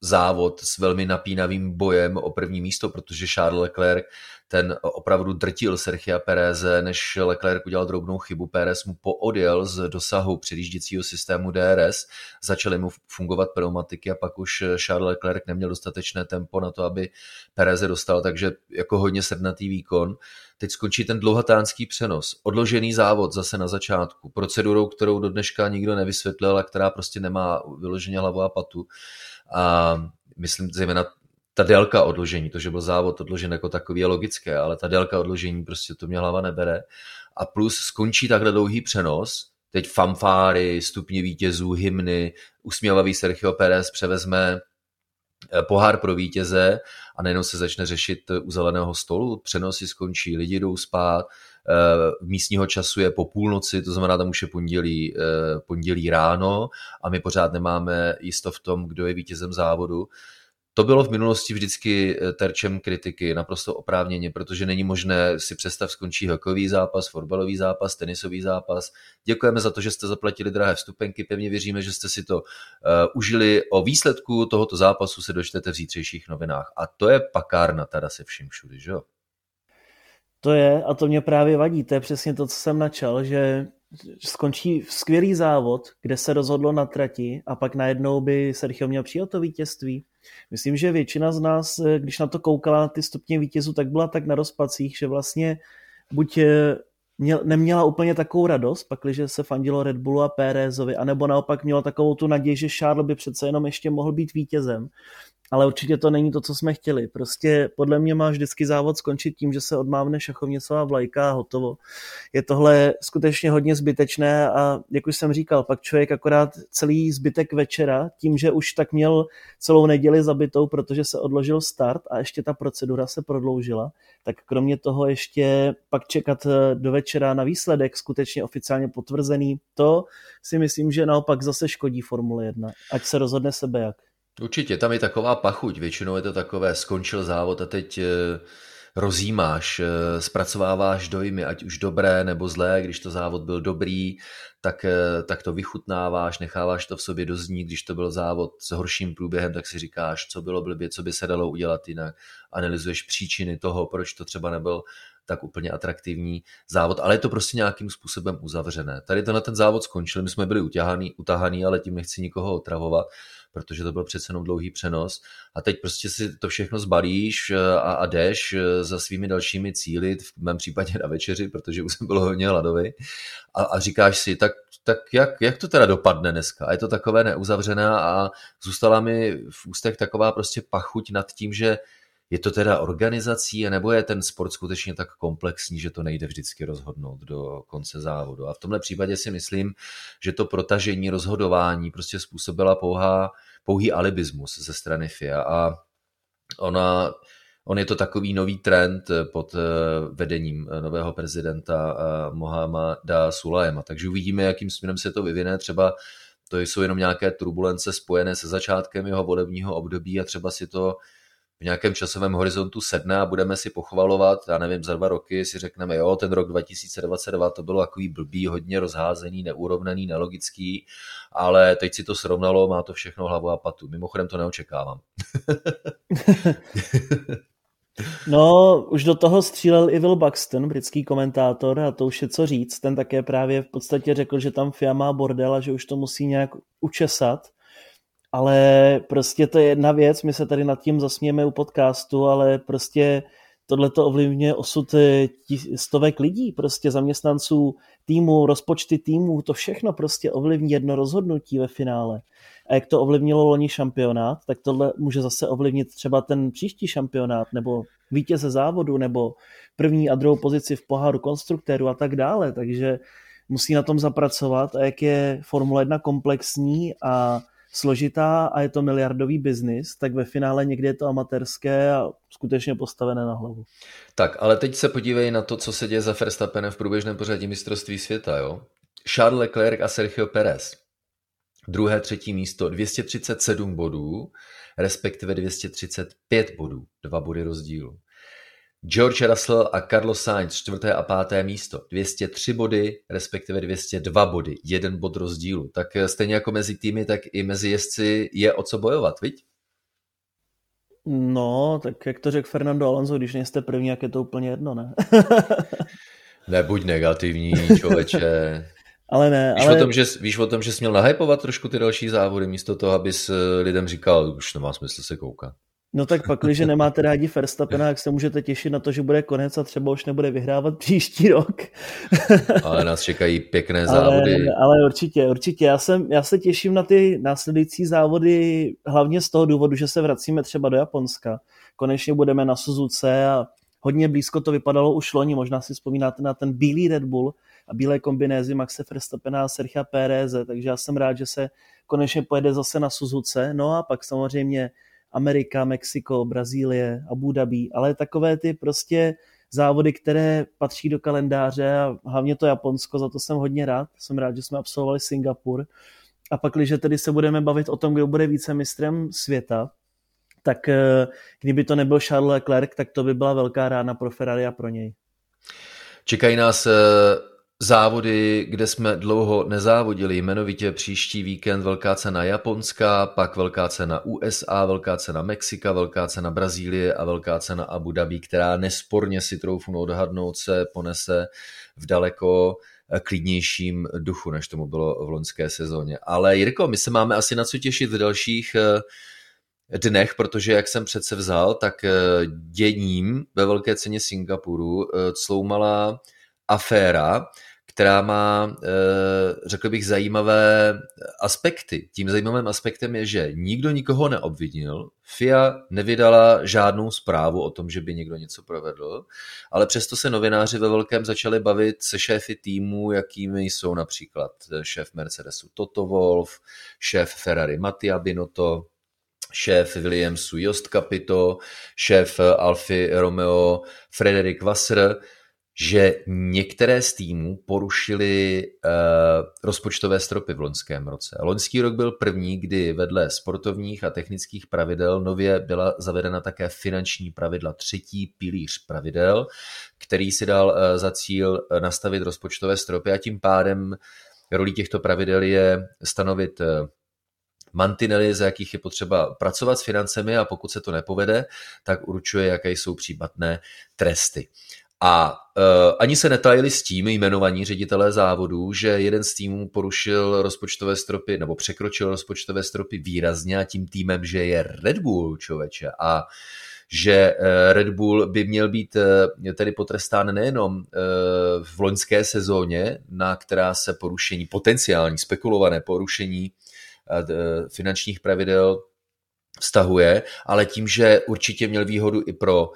závod s velmi napínavým bojem o první místo, protože Charles Leclerc ten opravdu drtil Sergia Pereze, než Leclerc udělal drobnou chybu. Perez mu poodjel z dosahu předjížděcího systému DRS, začaly mu fungovat pneumatiky a pak už Charles Leclerc neměl dostatečné tempo na to, aby Pereze dostal, takže jako hodně srdnatý výkon. Teď skončí ten dlouhatánský přenos. Odložený závod zase na začátku. Procedurou, kterou do dneška nikdo nevysvětlil a která prostě nemá vyloženě hlavu a patu a myslím zejména ta délka odložení, to, že byl závod odložen jako takový je logické, ale ta délka odložení prostě to mě hlava nebere. A plus skončí takhle dlouhý přenos, teď fanfáry, stupně vítězů, hymny, usměvavý Sergio Pérez převezme eh, pohár pro vítěze a nejenom se začne řešit u zeleného stolu, přenosy skončí, lidi jdou spát, eh, místního času je po půlnoci, to znamená, tam už je pondělí, eh, pondělí ráno a my pořád nemáme jisto v tom, kdo je vítězem závodu to bylo v minulosti vždycky eh, terčem kritiky, naprosto oprávněně, protože není možné si představ, skončí hokejový zápas, fotbalový zápas, tenisový zápas. Děkujeme za to, že jste zaplatili drahé vstupenky, pevně věříme, že jste si to uh, užili. O výsledku tohoto zápasu se dočtete v zítřejších novinách. A to je pakárna teda se vším všudy, že jo? To je, a to mě právě vadí, to je přesně to, co jsem načal, že skončí skvělý závod, kde se rozhodlo na trati a pak najednou by Sergio měl přijat to vítězství. Myslím, že většina z nás, eh, když na to koukala na ty stupně vítězů, tak byla tak na rozpacích, že vlastně buď eh, měl, neměla úplně takovou radost, pakliže se fandilo Red Bullu a Pérezovi, anebo naopak měla takovou tu naději, že Charles by přece jenom ještě mohl být vítězem ale určitě to není to, co jsme chtěli. Prostě podle mě má vždycky závod skončit tím, že se odmávne šachovnicová vlajka a hotovo. Je tohle skutečně hodně zbytečné a jak už jsem říkal, pak člověk akorát celý zbytek večera, tím, že už tak měl celou neděli zabitou, protože se odložil start a ještě ta procedura se prodloužila, tak kromě toho ještě pak čekat eh, do večera na výsledek skutečně oficiálně potvrzený, to si myslím, že naopak zase škodí Formule 1, ať se rozhodne sebe jak. Určitě, tam je taková pachuť, většinou je to takové, skončil závod a teď eh, rozjímáš, eh, zpracováváš dojmy, ať už dobré nebo zlé, když to závod byl dobrý, tak, eh, tak to vychutnáváš, necháváš to v sobě doznít, když to byl závod s horším průběhem, tak si říkáš, co bylo blbě, co by se dalo udělat jinak, analyzuješ příčiny toho, proč to třeba nebyl tak úplně atraktivní závod, ale je to prostě nějakým způsobem uzavřené. Tady to na ten závod skončil, my jsme byli utahaný, utahaný ale tím nechci nikoho otravovat, protože to byl přece jenom dlouhý přenos. A teď prostě si to všechno zbalíš eh, a, a jdeš eh, za svými dalšími cíly, v mém případě na večeři, protože už jsem byl hodně hladový. A, a říkáš si, tak, tak jak, jak to teda dopadne dneska? A je to takové neuzavřené a zůstala mi v ústech taková prostě pachuť nad tím, že je to teda organizací, nebo je ten sport skutečně tak komplexní, že to nejde vždycky rozhodnout do konce závodu. A v tomhle případě si myslím, že to protažení rozhodování prostě způsobila pouhá, pouhý alibismus ze strany FIA a ona, on je to takový nový trend pod eh, vedením nového prezidenta eh, Mohameda Sulajema. Takže uvidíme, jakým směrem se to vyvine. Třeba to jsou jenom nějaké turbulence spojené se začátkem jeho volebního období a třeba si to v nějakém časovém horizontu sedne a budeme si pochvalovat, já nevím, za dva roky si řekneme, jo, ten rok 2022 to bylo takový blbý, hodně rozházený, neúrovnený, nelogický, ale teď si to srovnalo, má to všechno hlavu a patu. Mimochodem to neočekávám. No, už do toho střílel i Will Buxton, britský komentátor, a to už je co říct. Ten také právě v podstatě řekl, že tam FIA má bordel a že už to musí nějak učesat ale prostě to je jedna věc, my se tady nad tím zasmějeme u podcastu, ale prostě tohle to ovlivňuje osud eh, stovek lidí, prostě zaměstnanců týmu, rozpočty týmu, to všechno prostě ovlivní jedno rozhodnutí ve finále. A jak to ovlivnilo loni šampionát, tak tohle může zase ovlivnit třeba ten příští šampionát, nebo vítěze závodu, nebo první a druhou pozici v poháru konstruktéru a tak dále. Takže musí na tom zapracovat a jak je Formule 1 komplexní a složitá a je to miliardový biznis, tak ve finále někdy je to amatérské a skutečně postavené na hlavu. Tak, ale teď se podívej na to, co se děje za Verstappenem v průběžném pořadí mistrovství světa, jo? Charles Leclerc a Sergio Perez. Druhé, třetí místo, 237 bodů, respektive 235 bodů, dva body rozdílu. George Russell a Carlos Sainz čtvrté a páté místo. 203 body, respektive 202 body. Jeden bod rozdílu. Tak eh, stejně jako mezi týmy, tak i mezi jezdci je o co bojovat, viď? No, tak jak to řekl Fernando Alonso, když nejste první, jak je to úplně jedno, ne? Nebuď negativní, člověče. ale ne, víš ale... O tom, že, víš o tom, že jsi měl nahypovat trošku ty další závody, místo toho, abys eh, lidem říkal, už nemá smysl se koukat. No tak pak, když nemáte rádi Verstappena, jak se můžete těšit na to, že bude konec a třeba už nebude vyhrávat příští rok. ale nás čekají pěkné závody. Ale, ale určitě, určitě. Já, jsem, já se těším na ty následující závody hlavně z toho důvodu, že se vracíme třeba do Japonska. Konečně budeme na Suzuce a hodně blízko to vypadalo už loni. Možná si vzpomínáte na ten bílý Red Bull a bílé kombinézy Maxe Verstappena a Sergio Pérez, takže já jsem rád, že se konečně pojede zase na Suzuce. No a pak samozřejmě Amerika, Mexiko, Brazílie, Abu Dhabi, ale takové ty prostě závody, které patří do kalendáře a hlavně to Japonsko, za to jsem hodně rád. Jsem rád, že jsme absolvovali Singapur. A pak, když tedy se budeme bavit o tom, kdo bude vícemistrem světa, tak eh, kdyby to nebyl Charles Leclerc, tak to by byla velká rána pro Ferrari a pro něj. Čekají nás eh, závody, kde jsme dlouho nezávodili, jmenovitě příští víkend velká cena Japonska, pak velká cena USA, velká cena Mexika, velká cena Brazílie a velká cena Abu Dhabi, která nesporně si troufnu odhadnout se ponese v daleko eh, klidnějším duchu, než tomu bylo v loňské sezóně. Ale Jirko, my se máme asi na co těšit v dalších eh, dnech, protože jak jsem přece vzal, tak eh, děním ve velké ceně Singapuru cloumala aféra, která má, eh, řekl bych, zajímavé aspekty. Tím zajímavým aspektem je, že nikdo nikoho neobvinil, FIA nevydala žádnou zprávu o tom, že by někdo něco provedl, ale přesto se novináři ve velkém začali bavit se šéfy týmu, jakými jsou například šéf Mercedesu Toto Wolf, šéf Ferrari Mattia Binotto, šéf Williamsu Jost Capito, šéf Alfy Romeo Frederik Wasser, že některé z týmů porušili uh, rozpočtové stropy v loňském roce. Loňský rok byl první, kdy vedle sportovních a technických pravidel nově byla zavedena také finanční pravidla, třetí pilíř pravidel, který si dal uh, za cíl nastavit rozpočtové stropy a tím pádem rolí těchto pravidel je stanovit uh, mantinely, za jakých je potřeba pracovat s financemi a pokud se to nepovede, tak určuje, jaké jsou případné tresty. A uh, ani se netajili s tím jmenovaní ředitelé závodů, že jeden z týmů porušil rozpočtové stropy nebo překročil rozpočtové stropy výrazně a tím týmem, že je Red Bull, člověče. A že Red Bull by měl být tedy potrestán nejenom v loňské sezóně, na která se porušení, potenciální spekulované porušení finančních pravidel vztahuje, ale tím, že určitě měl výhodu i pro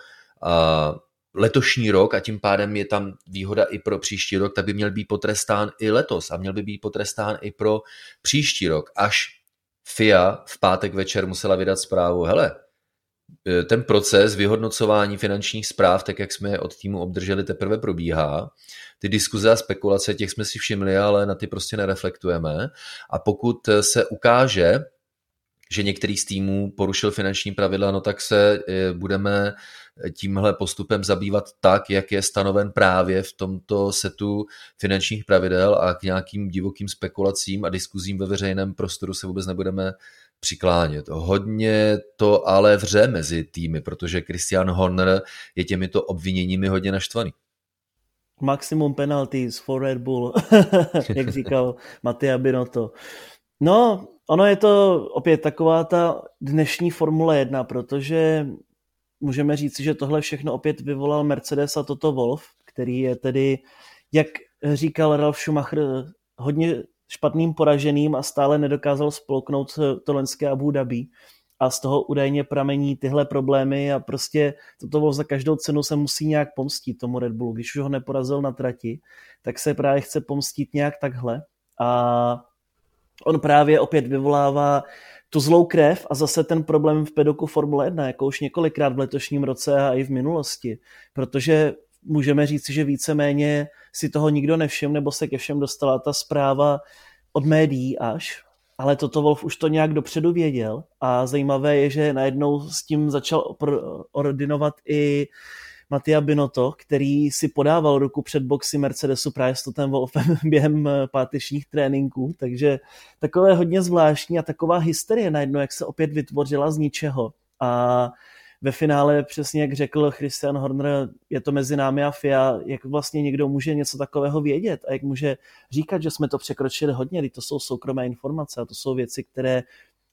letošní rok a tím pádem je tam výhoda i pro příští rok, tak by měl být potrestán i letos a měl by být potrestán i pro příští rok, až FIA v pátek večer musela vydat zprávu, hele, e, ten proces vyhodnocování finančních zpráv, tak jak jsme je od týmu obdrželi, teprve probíhá. Ty diskuze a spekulace, těch jsme si všimli, ale na ty prostě nereflektujeme. A pokud se ukáže, že některý z týmů porušil finanční pravidla, no tak se e, budeme tímhle postupem zabývat tak, jak je stanoven právě v tomto setu finančních pravidel a k nějakým divokým spekulacím a diskuzím ve veřejném prostoru se vůbec nebudeme přiklánět. Hodně to ale vře mezi týmy, protože Christian Horner je těmito obviněními hodně naštvaný. Maximum penalties for Red Bull, jak říkal Mattia Binotto. No, ono je to opět taková ta dnešní Formule 1, protože můžeme říct, že tohle všechno opět vyvolal Mercedes a Toto Wolf, který je tedy, jak říkal Ralf Schumacher, hodně špatným poraženým a stále nedokázal spolknout to loňské Abu Dhabi a z toho údajně pramení tyhle problémy a prostě toto Wolf za každou cenu se musí nějak pomstit tomu Red Bullu. Když už ho neporazil na trati, tak se právě chce pomstit nějak takhle a on právě opět vyvolává tu zlou krev a zase ten problém v pedoku Formule 1, jako už několikrát v letošním roce a i v minulosti, protože můžeme říct, že víceméně si toho nikdo nevšim, nebo se ke všem dostala ta zpráva od médií až, ale toto Wolf už to nějak dopředu věděl. A zajímavé je, že najednou s tím začal ordinovat i Mattia Binotto, který si podával ruku před boxy Mercedesu právě s Totem Wolfem během eh, pátečních tréninků, takže takové hodně zvláštní a taková hysterie najednou, jak se opět vytvořila z ničeho. A ve finále přesně jak řekl Christian Horner, je to mezi námi a FIA, jak vlastně někdo může něco takového vědět a jak může říkat, že jsme to překročili hodně, to jsou soukromé informace a to jsou věci, které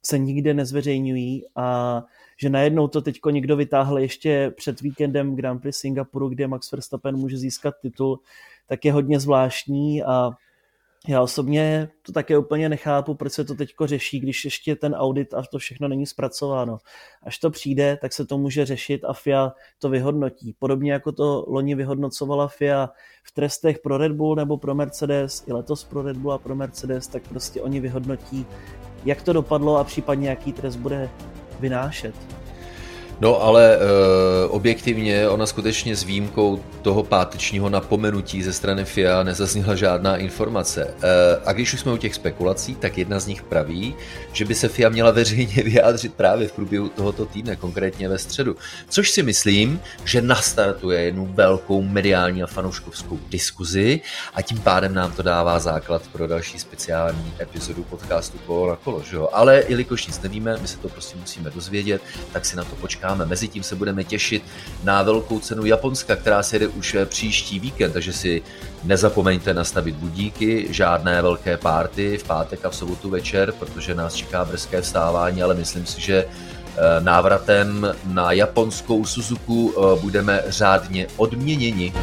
se nikde nezveřejňují a že najednou to teďko někdo vytáhl ještě před víkendem Grand Prix Singapuru, kde Max Verstappen může získat titul, tak je hodně zvláštní a já osobně to také úplně nechápu, proč se to teďko řeší, když ještě ten audit a to všechno není zpracováno. Až to přijde, tak se to může řešit a FIA to vyhodnotí. Podobně jako to loni vyhodnocovala FIA v trestech pro Red Bull nebo pro Mercedes, i letos pro Red Bull a pro Mercedes, tak prostě oni vyhodnotí, jak to dopadlo a případně jaký trest bude vynášet. No ale e, objektivně ona skutečně s výjimkou toho pátečního napomenutí ze strany FIA nezazněla žádná informace. E, a když už jsme u těch spekulací, tak jedna z nich praví, že by se FIA měla veřejně vyjádřit právě v průběhu tohoto týdne, konkrétně ve středu. Což si myslím, že nastartuje jednu velkou mediální a fanouškovskou diskuzi a tím pádem nám to dává základ pro další speciální epizodu podcastu Kolo na kolo. Že jo? Ale jelikož nic nevíme, my se to prostě musíme dozvědět, tak si na to počkáme čekáme. Mezitím se budeme těšit na velkou cenu Japonska, která se jde už příští víkend, takže si nezapomeňte nastavit budíky, žádné velké párty v pátek a v sobotu večer, protože nás čeká brzké vstávání, ale myslím si, že eh, návratem na japonskou Suzuku eh, budeme řádně odměněni.